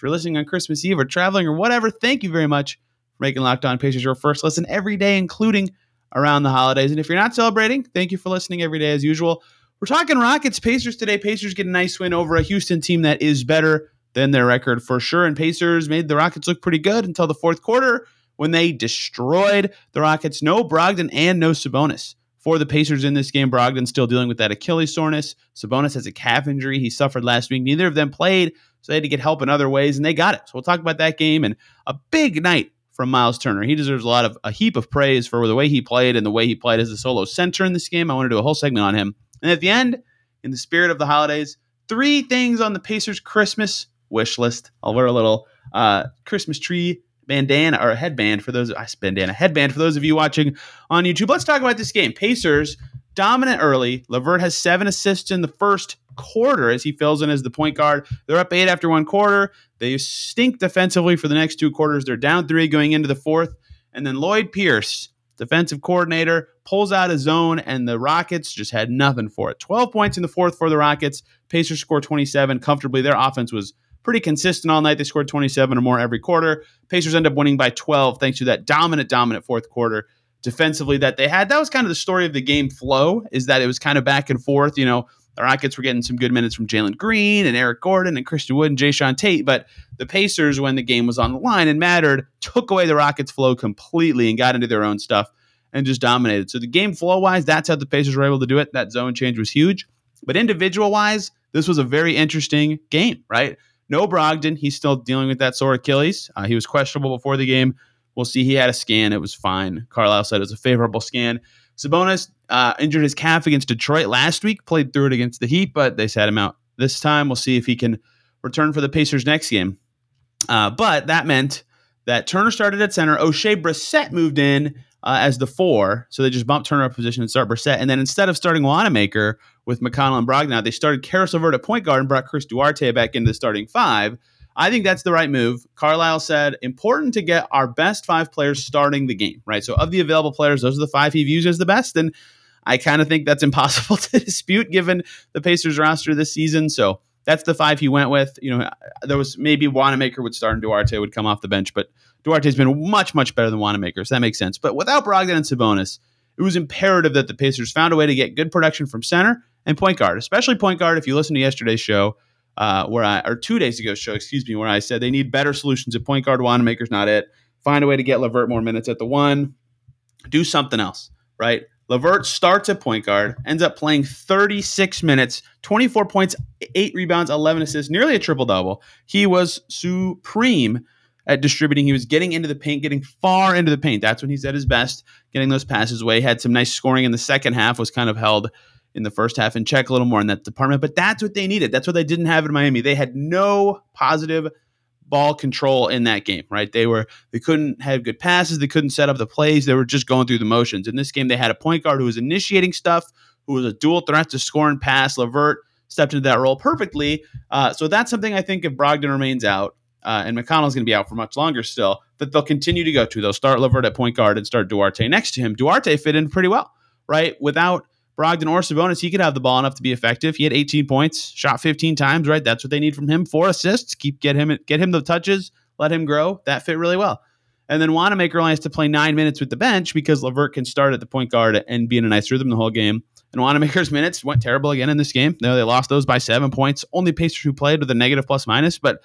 If you're listening on Christmas Eve or traveling or whatever, thank you very much for making Locked On Pacers your first listen every day, including around the holidays. And if you're not celebrating, thank you for listening every day as usual. We're talking Rockets Pacers today. Pacers get a nice win over a Houston team that is better than their record for sure. And Pacers made the Rockets look pretty good until the fourth quarter when they destroyed the Rockets. No Brogdon and no Sabonis for the Pacers in this game. Brogdon still dealing with that Achilles soreness. Sabonis has a calf injury he suffered last week. Neither of them played, so they had to get help in other ways, and they got it. So we'll talk about that game and a big night from Miles Turner. He deserves a lot of a heap of praise for the way he played and the way he played as a solo center in this game. I want to do a whole segment on him. And at the end, in the spirit of the holidays, three things on the Pacers Christmas wish list. I'll wear a little uh, Christmas tree bandana or a headband for those I bandana headband for those of you watching on YouTube. Let's talk about this game. Pacers dominant early. LeVert has seven assists in the first quarter as he fills in as the point guard. They're up eight after one quarter. They stink defensively for the next two quarters. They're down three going into the fourth. And then Lloyd Pierce, defensive coordinator, pulls out a zone, and the Rockets just had nothing for it. 12 points in the fourth for the Rockets. Pacers score 27 comfortably. Their offense was pretty consistent all night. They scored 27 or more every quarter. Pacers end up winning by 12 thanks to that dominant, dominant fourth quarter defensively that they had. That was kind of the story of the game flow, is that it was kind of back and forth. You know, the Rockets were getting some good minutes from Jalen Green and Eric Gordon and Christian Wood and Jae'Sean Tate, but the Pacers, when the game was on the line and mattered, took away the Rockets' flow completely and got into their own stuff and just dominated. So the game flow wise, that's how the Pacers were able to do it. That zone change was huge. But individual wise, this was a very interesting game, right? No Brogdon. He's still dealing with that sore Achilles. Uh, he was questionable before the game. We'll see. He had a scan. It was fine. Carlisle said it was a favorable scan. Sabonis uh, injured his calf against Detroit last week, played through it against the Heat, but they sat him out this time. We'll see if he can return for the Pacers next game. Uh, but that meant that Turner started at center. Oshae Brissett moved in uh, as the four. So they just bumped Turner up position and start Brissett. And then instead of starting Wanamaker with McConnell and Brogdon they started Caris LeVert at point guard and brought Chris Duarte back into the starting five. I think that's the right move. Carlisle said important to get our best five players starting the game, right? So of the available players, those are the five he views as the best. And I kind of think that's impossible to dispute given the Pacers roster this season. So that's the five he went with. You know, there was maybe Wanamaker would start and Duarte would come off the bench, but Duarte's been much, much better than Wanamaker, so that makes sense. But without Brogdon and Sabonis, it was imperative that the Pacers found a way to get good production from center and point guard, especially point guard. If you listen to yesterday's show, uh, where I or two days ago show, excuse me, where I said they need better solutions at point guard. Wanamaker's not it. Find a way to get LeVert more minutes at the one. Do something else, right? LeVert starts at point guard, ends up playing 36 minutes, 24 points, eight rebounds, 11 assists, nearly a triple double. He was supreme at distributing. He was getting into the paint, getting far into the paint. That's when he's at his best, getting those passes away. Had some nice scoring in the second half, was kind of held in the first half and check a little more in that department. But that's what they needed. That's what they didn't have in Miami. They had no positive ball control in that game, right? They were they couldn't have good passes, they couldn't set up the plays, they were just going through the motions. In this game, they had a point guard who was initiating stuff, who was a dual threat to score and pass. LeVert stepped into that role perfectly. Uh, so that's something I think if Brogdon remains out, uh, and McConnell's going to be out for much longer still, that they'll continue to go to. They'll start LeVert at point guard and start Duarte next to him. Duarte fit in pretty well, right? Without Brogdon or Sabonis, he could have the ball enough to be effective. He had 18 points, shot 15 times, right? That's what they need from him. Four assists, keep get him get him the touches, let him grow. That fit really well. And then Wanamaker only has to play nine minutes with the bench because LeVert can start at the point guard and be in a nice rhythm the whole game. And Wanamaker's minutes went terrible again in this game. No, they lost those by seven points. Only Pacers who played with a negative plus minus, but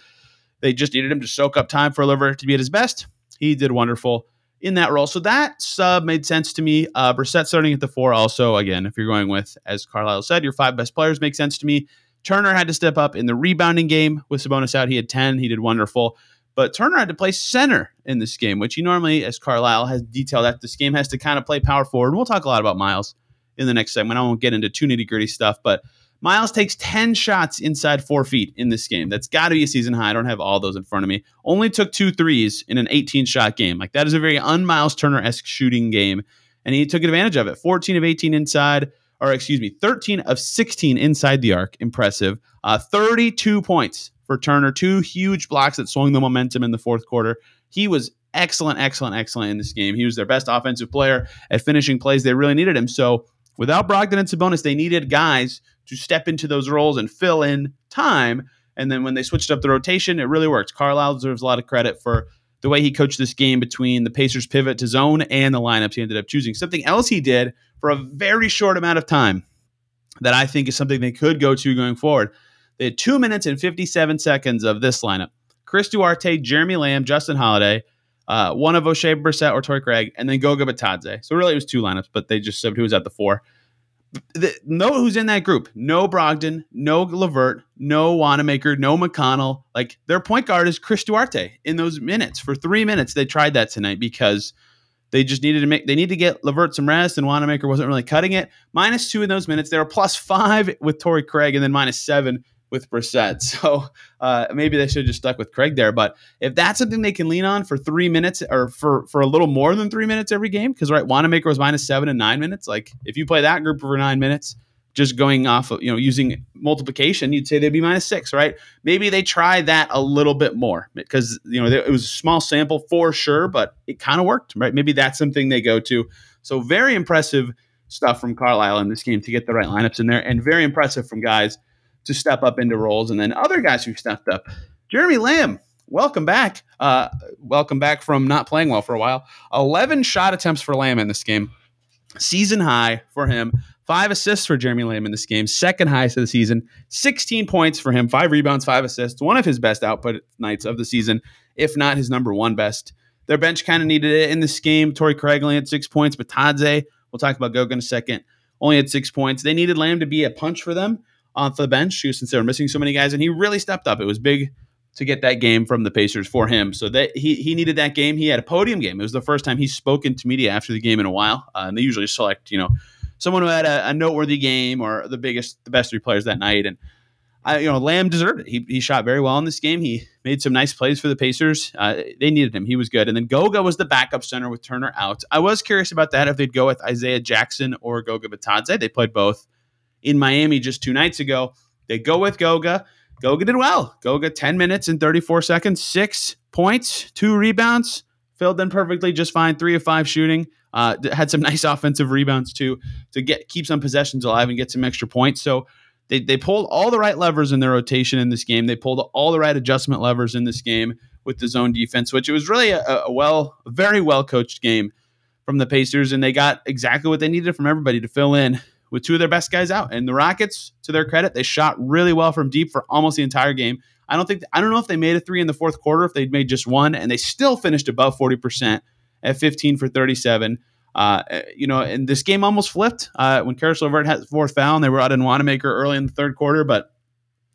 they just needed him to soak up time for LeVert to be at his best. He did wonderful in that role. So that sub made sense to me. Uh, Brissett starting at the four. Also, again, if you're going with, as Carlisle said, your five best players make sense to me. Turner had to step up in the rebounding game with Sabonis out. He had 10. He did wonderful. But Turner had to play center in this game, which he normally, as Carlisle has detailed, that this game has to kind of play power forward. And we'll talk a lot about Miles in the next segment. I won't get into too nitty gritty stuff, but Miles takes 10 shots inside four feet in this game. That's got to be a season high. I don't have all those in front of me. Only took two threes in an 18 shot game. Like that is a very un Miles Turner esque shooting game. And he took advantage of it. 14 of 18 inside, or excuse me, 13 of 16 inside the arc. Impressive. Uh, 32 points for Turner. Two huge blocks that swung the momentum in the fourth quarter. He was excellent, excellent, excellent in this game. He was their best offensive player at finishing plays. They really needed him. So without Brogdon and Sabonis, they needed guys to step into those roles and fill in time. And then when they switched up the rotation, it really worked. Carlisle deserves a lot of credit for the way he coached this game between the Pacers pivot to zone and the lineups he ended up choosing. Something else he did for a very short amount of time that I think is something they could go to going forward. They had two minutes and 57 seconds of this lineup. Chris Duarte, Jeremy Lamb, Justin Holiday, uh, one of Oshae Brissett or Torrey Craig, and then Goga Bitadze. So really it was two lineups, but they just subbed who was at the four the, know who's in that group. No Brogdon, no LeVert, no Wanamaker, no McConnell. Like their point guard is Chris Duarte in those minutes. For three minutes, they tried that tonight because they just needed to make they need to get LeVert some rest, and Wanamaker wasn't really cutting it. Minus two in those minutes. They were plus five with Torrey Craig, and then minus seven with Brissett. So uh, maybe they should have just stuck with Craig there. But if that's something they can lean on for three minutes or for for a little more than three minutes every game, because right, Wanamaker was minus seven and nine minutes. Like if you play that group for nine minutes, just going off of you know using multiplication, you'd say they'd be minus six, right? Maybe they try that a little bit more because you know it was a small sample for sure, but it kind of worked, right? Maybe that's something they go to. So very impressive stuff from Carlisle in this game to get the right lineups in there, and very impressive from guys to step up into roles, and then other guys who stepped up. Jeremy Lamb, welcome back. Uh, welcome back from not playing well for a while. 11 shot attempts for Lamb in this game. Season high for him. Five assists for Jeremy Lamb in this game, second highest of the season. 16 points for him, five rebounds, five assists. One of his best output nights of the season, if not his number one best. Their bench kind of needed it in this game. Torrey Craig only had six points, but Tadze, we'll talk about Goga in a second, only had six points. They needed Lamb to be a punch for them off the bench since they were missing so many guys, and he really stepped up. It was big to get that game from the Pacers for him. So that he he needed that game. He had a podium game. It was the first time he's spoken to media after the game in a while. Uh, and they usually select you know someone who had a, a, noteworthy game or the biggest the best three players that night. And I you know Lamb deserved it. He he shot very well in this game. He made some nice plays for the Pacers. Uh, they needed him. He was good. And then Goga was the backup center with Turner out. I was curious about that if they'd go with Isaiah Jackson or Goga Bitadze. They played both in Miami just two nights ago. They go with Goga. Goga did well. Goga 10 minutes and 34 seconds, six points, two rebounds, filled in perfectly, just fine. Three of five shooting. Uh, had some nice offensive rebounds too to get keep some possessions alive and get some extra points. So they, they pulled all the right levers in their rotation in this game. They pulled all the right adjustment levers in this game with the zone defense, which it was really a, a well, very well coached game from the Pacers, and they got exactly what they needed from everybody to fill in with two of their best guys out. And the Rockets, to their credit, they shot really well from deep for almost the entire game. I don't think I don't know if they made a three in the fourth quarter, if they'd made just one, and they still finished above 40% at 15 for 37. Uh, you know, and this game almost flipped uh, when Caris LeVert had fourth foul, and they were out in Wanamaker early in the third quarter, but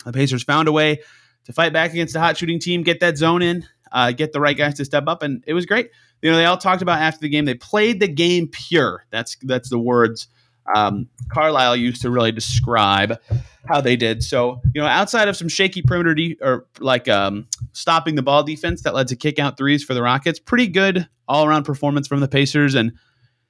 the Pacers found a way to fight back against the hot shooting team, get that zone in, uh, get the right guys to step up, and it was great. You know, they all talked about after the game, they played the game pure. That's that's the words um, Carlisle used to really describe how they did. So, you know, outside of some shaky perimeter de- or like um, stopping the ball defense that led to kick out threes for the Rockets, pretty good all around performance from the Pacers. And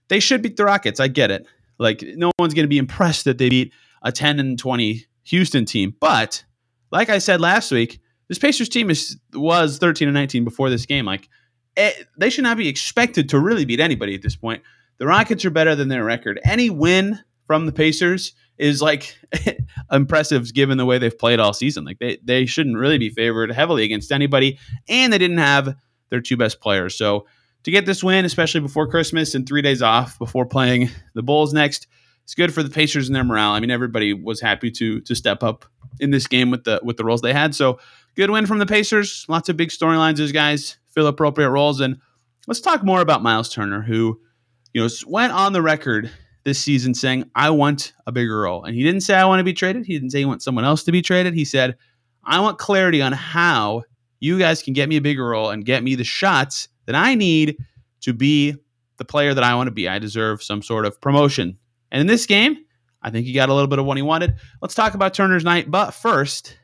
they should beat the Rockets. I get it. Like, no one's going to be impressed that they beat a 10 and 20 Houston team. But like I said last week, this Pacers team is was 13 and 19 before this game. Like, it, eh, they should not be expected to really beat anybody at this point. The Rockets are better than their record. Any win from the Pacers is like impressive given the way they've played all season. Like they they shouldn't really be favored heavily against anybody, and they didn't have their two best players. So to get this win, especially before Christmas and three days off before playing the Bulls next, it's good for the Pacers and their morale. I mean, everybody was happy to to step up in this game with the with the roles they had. So good win from the Pacers. Lots of big storylines. Those guys fill appropriate roles, and let's talk more about Miles Turner, who you know, went on the record this season saying, I want a bigger role. And he didn't say, I want to be traded. He didn't say he wants someone else to be traded. He said, I want clarity on how you guys can get me a bigger role and get me the shots that I need to be the player that I want to be. I deserve some sort of promotion. And in this game, I think he got a little bit of what he wanted. Let's talk about Turner's night. But first,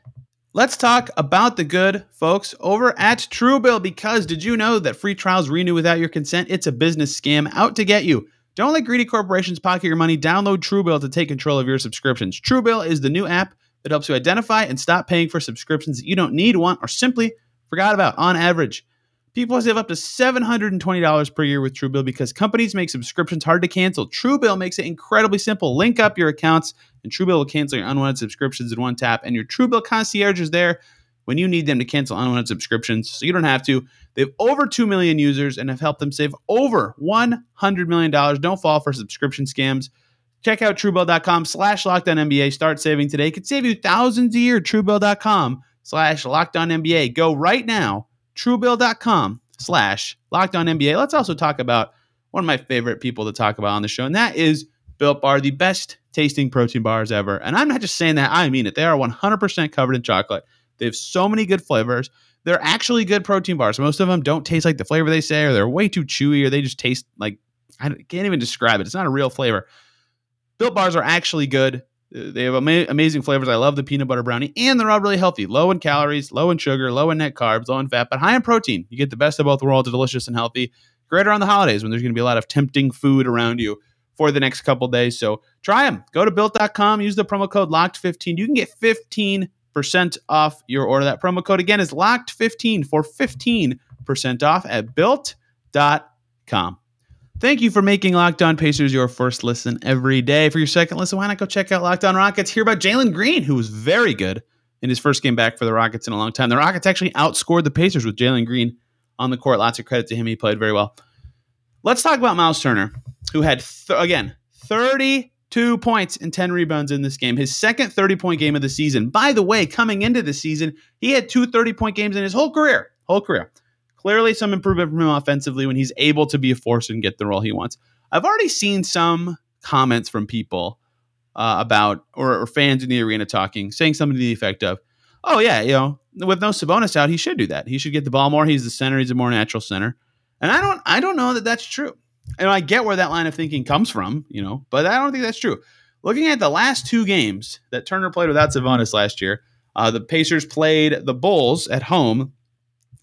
let's talk about the good folks over at Truebill because did you know that free trials renew without your consent? It's a business scam out to get you. Don't let greedy corporations pocket your money. Download Truebill to take control of your subscriptions. Truebill is the new app that helps you identify and stop paying for subscriptions that you don't need, want, or simply forgot about on average. People save up to $720 per year with Truebill because companies make subscriptions hard to cancel. Truebill makes it incredibly simple. Link up your accounts, and Truebill will cancel your unwanted subscriptions in one tap. And your Truebill concierge is there when you need them to cancel unwanted subscriptions, so you don't have to. They have over 2 million users and have helped them save over $100 million. Don't fall for subscription scams. Check out truebill.com slash lockdown Start saving today. It could save you thousands a year. Truebill.com slash lockdown Go right now truebill.com slash locked on NBA. Let's also talk about one of my favorite people to talk about on the show, and that is Built Bar, the best tasting protein bars ever. And I'm not just saying that, I mean it. They are 100% covered in chocolate. They have so many good flavors. They're actually good protein bars. Most of them don't taste like the flavor they say, or they're way too chewy, or they just taste like I can't even describe it. It's not a real flavor. Built bars are actually good. They have ama- amazing flavors. I love the peanut butter brownie, and they're all really healthy. Low in calories, low in sugar, low in net carbs, low in fat, but high in protein. You get the best of both worlds, delicious and healthy. Great around the holidays when there's going to be a lot of tempting food around you for the next couple days. So try them. Go to built.com, use the promo code LOCKED15. You can get 15% off your order. That promo code again is LOCKED15 for 15% off at built.com. Thank you for making Locked On Pacers your first listen every day. For your second listen, why not go check out Locked On Rockets? Hear about Jalen Green, who was very good in his first game back for the Rockets in a long time. The Rockets actually outscored the Pacers with Jalen Green on the court. Lots of credit to him. He played very well. Let's talk about Miles Turner, who had, th- again, 32 points and 10 rebounds in this game. His second 30 point game of the season. By the way, coming into the season, he had two 30 point games in his whole career. Whole career. Clearly, some improvement from him offensively when he's able to be a force and get the role he wants. I've already seen some comments from people uh, about or, or, fans in the arena talking, saying something to the effect of, "Oh yeah, you know, with no Sabonis out, he should do that. He should get the ball more. He's the center. He's a more natural center." And I don't, I don't know that that's true. And I get where that line of thinking comes from, you know, but I don't think that's true. Looking at the last two games that Turner played without Sabonis last year, uh, the Pacers played the Bulls at home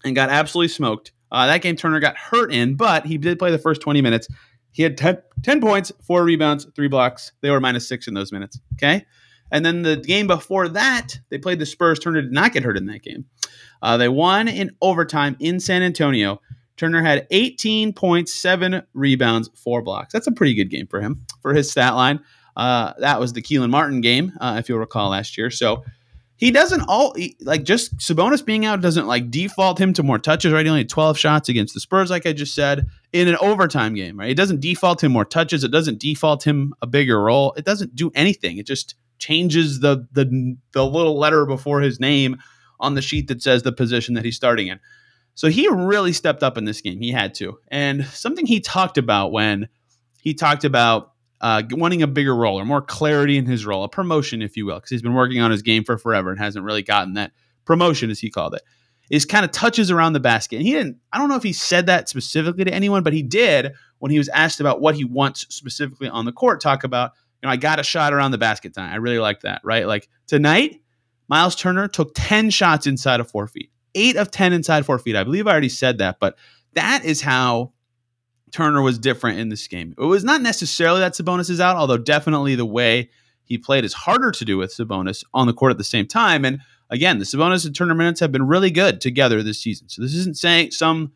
and got absolutely smoked. Uh, that game, Turner got hurt in, but he did play the first 20 minutes. He had 10, 10, points, four rebounds, three blocks. They were minus six in those minutes. Okay. And then the game before that, they played the Spurs. Turner did not get hurt in that game. Uh, they won in overtime in San Antonio. Turner had 18 points, seven rebounds, four blocks. That's a pretty good game for him for his stat line. Uh, that was the Kelan Martin game, uh, if you'll recall last year. So he doesn't all he, like just Sabonis being out doesn't like default him to more touches, right? He only had 12 shots against the Spurs, like I just said, in an overtime game, right? It doesn't default him more touches. It doesn't default him a bigger role. It doesn't do anything. It just changes the the the little letter before his name on the sheet that says the position that he's starting in. So he really stepped up in this game. He had to. And something he talked about when he talked about uh, wanting a bigger role or more clarity in his role, a promotion, if you will, because he's been working on his game for forever and hasn't really gotten that promotion, as he called it, is kind of touches around the basket. And he didn't, I don't know if he said that specifically to anyone, but he did when he was asked about what he wants specifically on the court, talk about, you know, I got a shot around the basket time. I really like that, right? Like tonight, Miles Turner took 10 shots inside of four feet, eight of 10 inside four feet. I believe I already said that, but that is how Turner was different in this game. It was not necessarily that Sabonis is out, although definitely the way he played is harder to do with Sabonis on the court at the same time. And again, the Sabonis and Turner minutes have been really good together this season. So this isn't saying some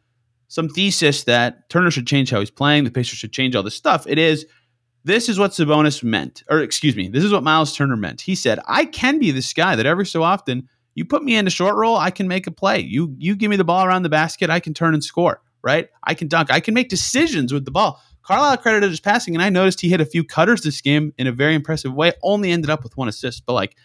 some thesis that Turner should change how he's playing, the Pacers should change all this stuff. It is this is what Sabonis meant, or excuse me, this is what Miles Turner meant. He said, "I can be this guy that every so often you put me in a short roll, I can make a play. You you give me the ball around the basket, I can turn and score." Right? I can dunk. I can make decisions with the ball. Carlisle credited his passing, and I noticed he hit a few cutters this game in a very impressive way. Only ended up with one assist, but like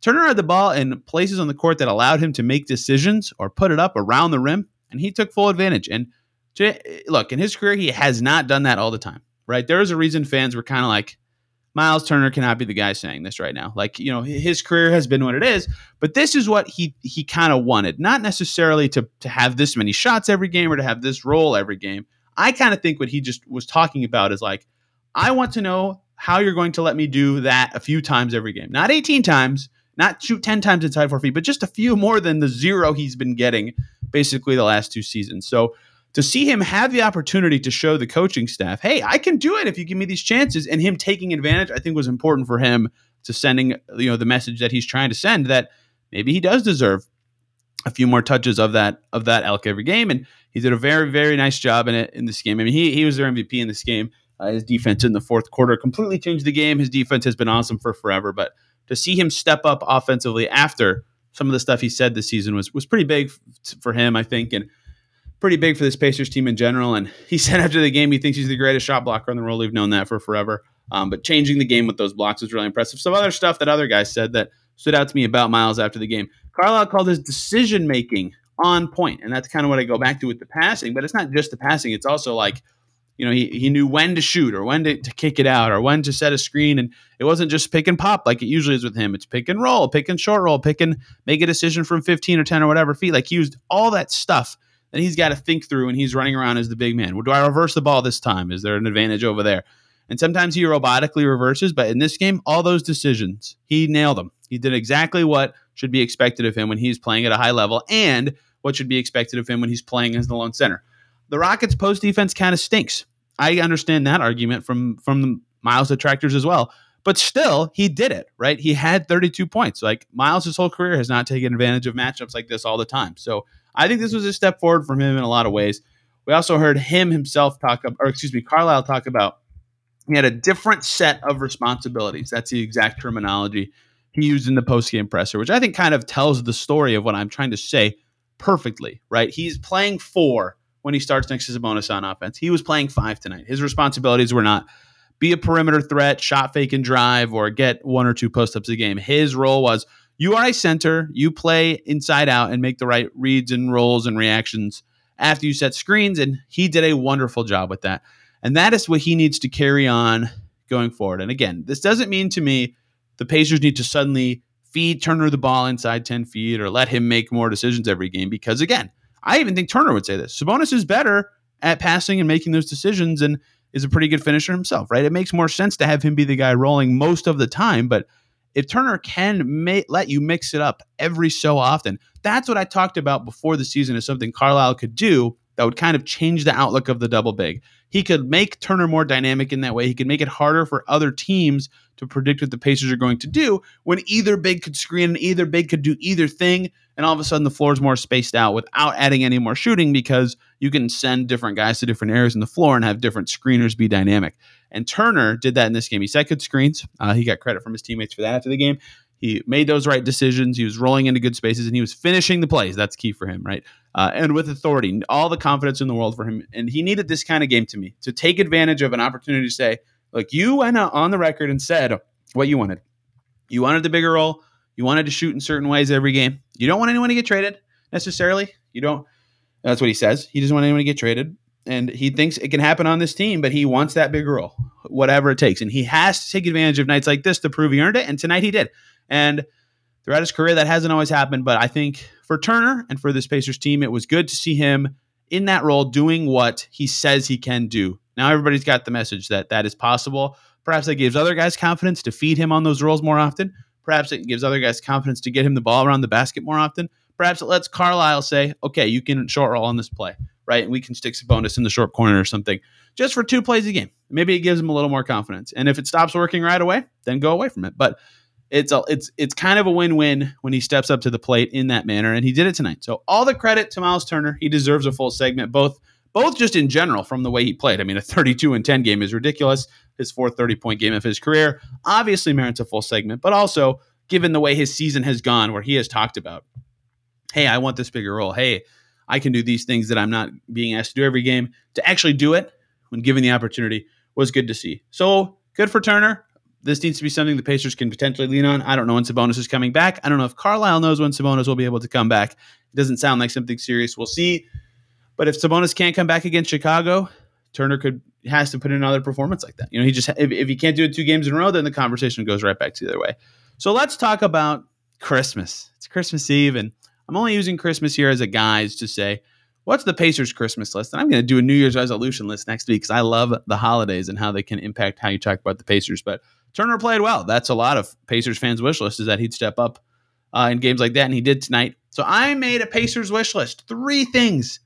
Turner had the ball in places on the court that allowed him to make decisions or put it up around the rim, and he took full advantage. And to, look, in his career, he has not done that all the time, right? There is a reason fans were kind of like, Miles Turner cannot be the guy saying this right now. Like, you know, his career has been what it is, but this is what he he kind of wanted. Not necessarily to to have this many shots every game or to have this role every game. I kind of think what he just was talking about is like, I want to know how you're going to let me do that a few times every game. Not 18 times, not shoot 10 times inside four feet, but just a few more than the zero he's been getting basically the last two seasons. So to see him have the opportunity to show the coaching staff, hey, I can do it if you give me these chances, and him taking advantage, I think was important for him to sending you know the message that he's trying to send that maybe he does deserve a few more touches of that of that elk every game, and he did a very very nice job in it in this game. I mean, he he was their MVP in this game. Uh, his defense in the fourth quarter completely changed the game. His defense has been awesome for forever, but to see him step up offensively after some of the stuff he said this season was was pretty big f- for him, I think, and pretty big for this Pacers team in general. And he said after the game he thinks he's the greatest shot blocker in the world. We've known that for forever. Um, but changing the game with those blocks was really impressive. Some other stuff that other guys said that stood out to me about Miles after the game. Carlisle called his decision making on point, and that's kind of what I go back to with the passing. But it's not just the passing; it's also like you know, he, he knew when to shoot or when to, to kick it out or when to set a screen. And it wasn't just pick and pop like it usually is with him. It's pick and roll, pick and short roll, pick and make a decision from 15 or 10 or whatever feet. Like he used all that stuff that he's got to think through and he's running around as the big man. Well, do I reverse the ball this time? Is there an advantage over there? And sometimes he robotically reverses, but in this game, all those decisions, he nailed them. He did exactly what should be expected of him when he's playing at a high level and what should be expected of him when he's playing as the lone center. The Rockets' post defense kind of stinks. I understand that argument from from Miles detractors as well. But still, he did it, right? He had 32 points. Like Miles' whole career has not taken advantage of matchups like this all the time. So I think this was a step forward from him in a lot of ways. We also heard him himself talk, or excuse me, Carlisle talk about he had a different set of responsibilities. That's the exact terminology he used in the postgame presser, which I think kind of tells the story of what I'm trying to say perfectly, right? He's playing four when he starts next to Sabonis on offense. He was playing five tonight. His responsibilities were not be a perimeter threat, shot fake and drive, or get one or two post ups a game. His role was you are a center, you play inside out and make the right reads and rolls and reactions after you set screens. And he did a wonderful job with that. And that is what he needs to carry on going forward. And again, this doesn't mean to me the Pacers need to suddenly feed Turner the ball inside 10 feet or let him make more decisions every game because, again, I even think Turner would say this. Sabonis is better at passing and making those decisions and is a pretty good finisher himself, right? It makes more sense to have him be the guy rolling most of the time, but if Turner can let you mix it up every so often, that's what I talked about before the season is something Carlisle could do that would kind of change the outlook of the double big. He could make Turner more dynamic in that way. He could make it harder for other teams to predict what the Pacers are going to do when either big could screen and either big could do either thing. And all of a sudden, the floor is more spaced out without adding any more shooting because you can send different guys to different areas in the floor and have different screeners be dynamic. And Turner did that in this game. He set good screens. Uh, he got credit from his teammates for that after the game. He made those right decisions. He was rolling into good spaces and he was finishing the plays. That's key for him, right? Uh, and with authority, all the confidence in the world for him. And he needed this kind of game to me to take advantage of an opportunity to say, look, you went on the record and said what you wanted. You wanted the bigger role. You wanted to shoot in certain ways every game. You don't want anyone to get traded necessarily. You don't. That's what he says. He doesn't want anyone to get traded. And he thinks it can happen on this team, but he wants that bigger role, whatever it takes. And he has to take advantage of nights like this to prove he earned it. And tonight he did. And throughout his career, that hasn't always happened. But I think for Turner and for this Pacers team, it was good to see him in that role doing what he says he can do. Now everybody's got the message that that is possible. Perhaps that gives other guys confidence to feed him on those roles more often. Perhaps it gives other guys confidence to get him the ball around the basket more often. Perhaps it lets Carlisle say, okay, you can short roll on this play, right? And we can stick Sabonis in the short corner or something just for two plays a game. Maybe it gives him a little more confidence. And if it stops working right away, then go away from it. But it's a, it's it's kind of a win-win when he steps up to the plate in that manner, and he did it tonight. So all the credit to Miles Turner. He deserves a full segment, both both just in general from the way he played. I mean, a 32 and 10 game is ridiculous. His fourth 30 point game of his career obviously merits a full segment, but also given the way his season has gone, where he has talked about, hey, I want this bigger role. Hey, I can do these things that I'm not being asked to do every game. To actually do it when given the opportunity was good to see. So good for Turner this needs to be something the Pacers can potentially lean on. I don't know when Sabonis is coming back. I don't know if Carlisle knows when Sabonis will be able to come back. It doesn't sound like something serious. We'll see. But if Sabonis can't come back against Chicago, Turner could has to put in another performance like that. You know, he just if, if he can't do it two games in a row, then the conversation goes right back to the other way. So let's talk about Christmas. It's Christmas Eve, and I'm only using Christmas here as a guise to say what's the Pacers Christmas list? And I'm going to do a New Year's resolution list next week because I love the holidays and how they can impact how you talk about the Pacers. But Turner played well. That's a lot of Pacers fans' wish list is that he'd step up uh, in games like that, and he did tonight. So I made a Pacers wish list. Three things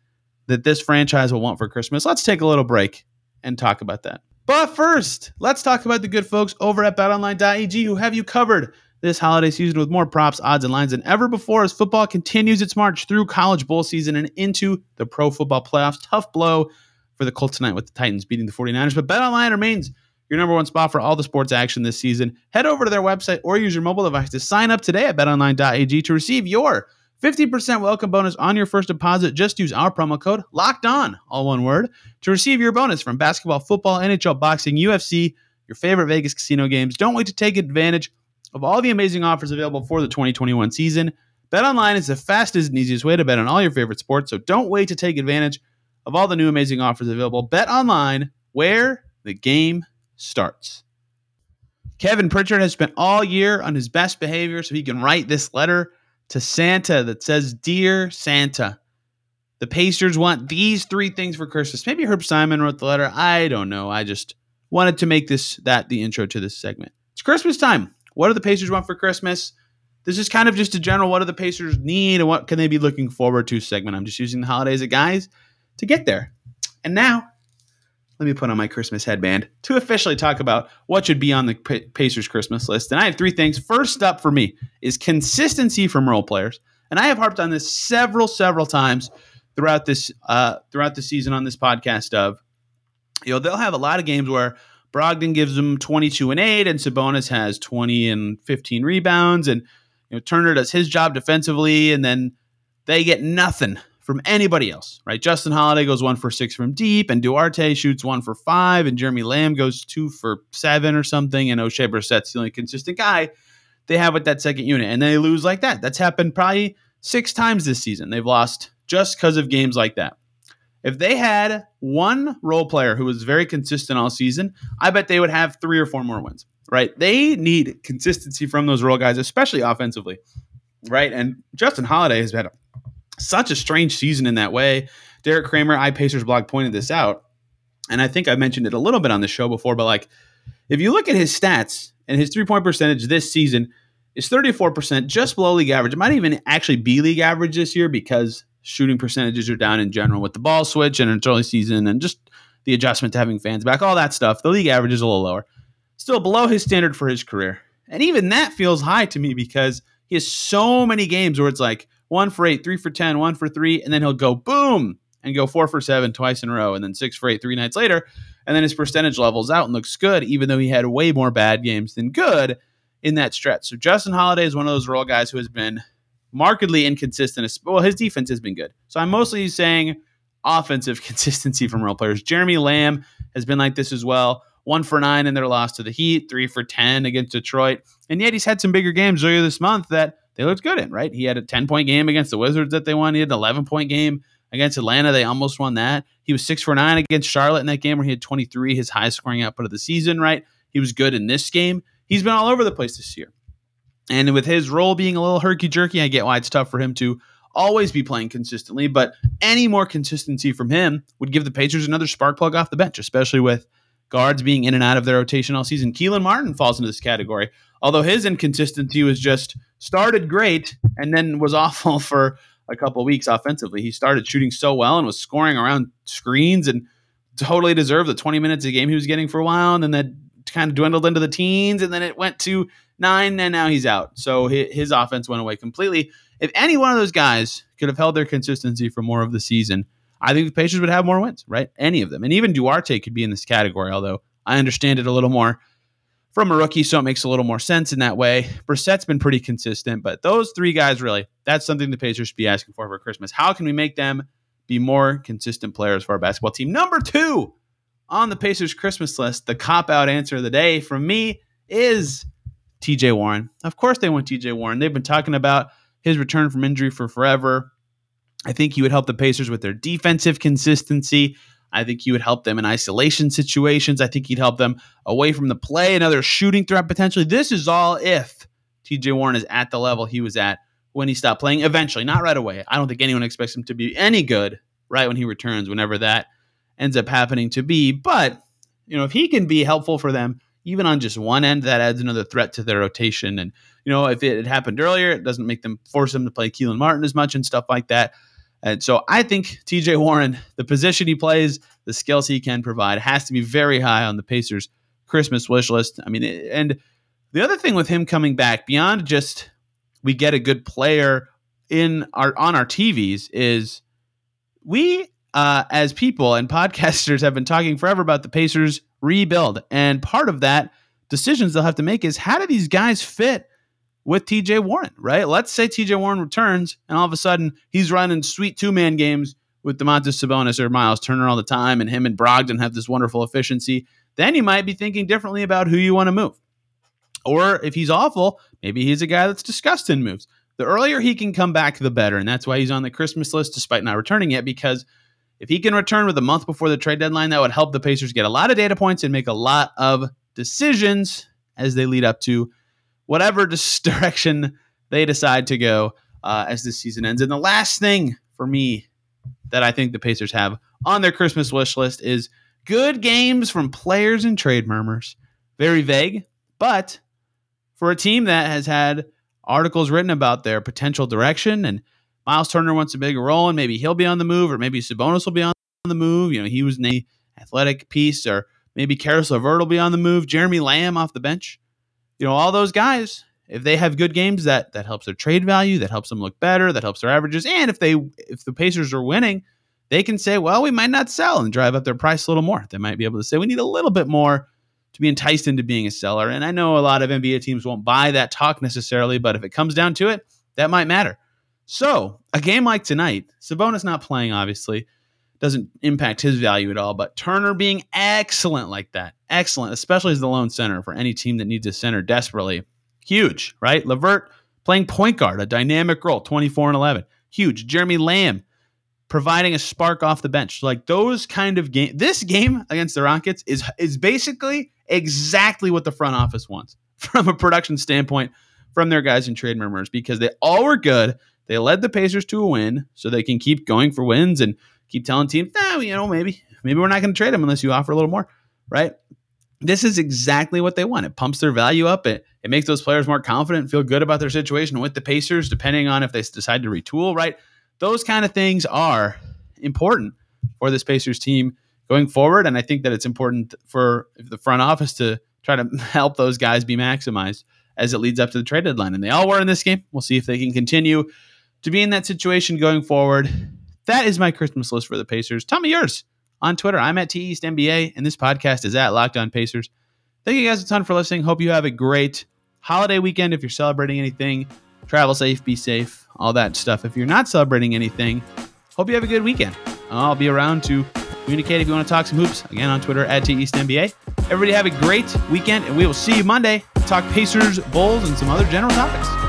that this franchise will want for Christmas. Let's take a little break and talk about that. But first, let's talk about the good folks over at betonline.ag who have you covered this holiday season with more props, odds, and lines than ever before as football continues its march through college bowl season and into the pro football playoffs. Tough blow for the Colts tonight with the Titans beating the 49ers, but BetOnline remains your number one spot for all the sports action this season. Head over to their website or use your mobile device to sign up today at betonline.ag to receive your 50% welcome bonus on your first deposit. Just use our promo code locked on, all one word, to receive your bonus from basketball, football, NHL, boxing, UFC, your favorite Vegas casino games. Don't wait to take advantage of all the amazing offers available for the 2021 season. BetOnline is the fastest and easiest way to bet on all your favorite sports, so don't wait to take advantage of all the new amazing offers available. BetOnline, where the game starts. Kevin Pritchard has spent all year on his best behavior so he can write this letter to Santa that says, Dear Santa, the Pacers want these three things for Christmas. Maybe Herb Simon wrote the letter. I don't know. I just wanted to make this that the intro to this segment. It's Christmas time. What do the Pacers want for Christmas? This is kind of just a general what do the Pacers need and what can they be looking forward to segment. I'm just using the holidays guys to get there. And now let me put on my Christmas headband to officially talk about what should be on the Pacers Christmas list. And I have three things. First up for me is consistency from role players, and I have harped on this several, several times throughout this uh, throughout the season on this podcast. Of you know they'll have a lot of games where Brogdon gives them 22 and 8 and Sabonis has 20 and 15 rebounds and you know Turner does his job defensively and then they get nothing from anybody else, right? Justin Holiday goes one for six from deep, and Duarte shoots one for five, and Jeremy Lamb goes two for seven or something, and Oshae Brissett's the only consistent guy they have with that second unit, and they lose like that. That's happened probably six times this season. They've lost just because of games like that. If they had one role player who was very consistent all season, I bet they would have three or four more wins, right? They need consistency from those role guys, especially offensively, right? And Justin Holiday has had such a strange season in that way. Derek Kramer, iPacers blog pointed this out. And I think I mentioned it a little bit on the show before, but like if you look at his stats and his three point percentage this season is 34%, just below league average. It might even actually be league average this year because shooting percentages are down in general with the ball switch and it's early season and just the adjustment to having fans back, all that stuff. The league average is a little lower. Still below his standard for his career. And even that feels high to me because he has so many games where it's like, one for eight, three for 10, one for three, and then he'll go boom and go four for seven twice in a row, and then six for eight three nights later. And then his percentage levels out and looks good, even though he had way more bad games than good in that stretch. So Justin Holiday is one of those role guys who has been markedly inconsistent. Well, his defense has been good. So I'm mostly saying offensive consistency from role players. Jeremy Lamb has been like this as well. One for nine in their loss to the Heat, three for 10 against Detroit. And yet he's had some bigger games earlier this month that they looked good in, right? He had a 10 point game against the Wizards that they won. He had an 11 point game against Atlanta. They almost won that. He was six for nine against Charlotte in that game where he had 23, his highest scoring output of the season, right? He was good in this game. He's been all over the place this year. And with his role being a little herky jerky, I get why it's tough for him to always be playing consistently, but any more consistency from him would give the Pacers another spark plug off the bench, especially with guards being in and out of their rotation all season. Kelan Martin falls into this category, although his inconsistency was just started great and then was awful for a couple weeks offensively. He started shooting so well and was scoring around screens and totally deserved the 20 minutes a game he was getting for a while. And then that kind of dwindled into the teens and then it went to nine and now he's out. So his offense went away completely. If any one of those guys could have held their consistency for more of the season, I think the Pacers would have more wins, right? Any of them. And even Duarte could be in this category, although I understand it a little more from a rookie, so it makes a little more sense in that way. Brissett's been pretty consistent, but those three guys really, that's something the Pacers should be asking for for Christmas. How can we make them be more consistent players for our basketball team? Number two on the Pacers Christmas list, the cop out answer of the day from me is TJ Warren. Of course, they want TJ Warren. They've been talking about his return from injury for forever. I think he would help the Pacers with their defensive consistency. I think he would help them in isolation situations. I think he'd help them away from the play, another shooting threat potentially. This is all if TJ Warren is at the level he was at when he stopped playing eventually, not right away. I don't think anyone expects him to be any good right when he returns, whenever that ends up happening to be. But, you know, if he can be helpful for them, even on just one end, that adds another threat to their rotation. And, you know, if it had happened earlier, it doesn't make them force them to play Kelan Martin as much and stuff like that. And so I think TJ Warren, the position he plays, the skills he can provide, has to be very high on the Pacers' Christmas wish list. I mean, and the other thing with him coming back, beyond just we get a good player in our on our TVs, is we uh, as people and podcasters have been talking forever about the Pacers rebuild, and part of that decisions they'll have to make is how do these guys fit with TJ Warren, right? Let's say TJ Warren returns and all of a sudden he's running sweet two man games with Domantas Sabonis or Miles Turner all the time, and him and Brogdon have this wonderful efficiency. Then you might be thinking differently about who you want to move. Or if he's awful, maybe he's a guy that's discussed in moves. The earlier he can come back, the better. And that's why he's on the Christmas list despite not returning yet, because if he can return with a month before the trade deadline, that would help the Pacers get a lot of data points and make a lot of decisions as they lead up to whatever direction they decide to go uh, as this season ends. And the last thing for me that I think the Pacers have on their Christmas wish list is good games from players and trade murmurs. Very vague, but for a team that has had articles written about their potential direction and Miles Turner wants a bigger role and maybe he'll be on the move or maybe Sabonis will be on the move. You know, he was the athletic piece or maybe Caris LeVert will be on the move. Jeremy Lamb off the bench you know, all those guys, if they have good games, that that helps their trade value, that helps them look better, that helps their averages. And if they if the Pacers are winning, they can say, well, we might not sell and drive up their price a little more. They might be able to say we need a little bit more to be enticed into being a seller. And I know a lot of NBA teams won't buy that talk necessarily, but if it comes down to it, that might matter. So a game like tonight, Sabonis not playing, obviously doesn't impact his value at all. But Turner being excellent like that, excellent, especially as the lone center for any team that needs a center desperately, huge, right? LeVert playing point guard, a dynamic role, 24 and 11, huge. Jeremy Lamb providing a spark off the bench, like those kind of game. This game against the Rockets is is basically exactly what the front office wants from a production standpoint from their guys in trade murmurs because they all were good. They led the Pacers to a win, so they can keep going for wins and keep telling teams, nah, you know, maybe maybe we're not going to trade them unless you offer a little more, right? This is exactly what they want. It pumps their value up. It it makes those players more confident, feel good about their situation with the Pacers, depending on if they decide to retool, right? Those kind of things are important for this Pacers team going forward, and I think that it's important for the front office to try to help those guys be maximized as it leads up to the trade deadline. And they all were in this game. We'll see if they can continue to be in that situation going forward that is my Christmas list for the Pacers. Tell me yours on Twitter. I'm at T East NBA, and this podcast is at Locked On Pacers. Thank you guys a ton for listening. Hope you have a great holiday weekend. If you're celebrating anything, travel safe, be safe, all that stuff. If you're not celebrating anything, hope you have a good weekend. I'll be around to communicate if you want to talk some hoops. Again on Twitter at T East NBA. Everybody have a great weekend, and we will see you Monday talk Pacers, Bulls, and some other general topics.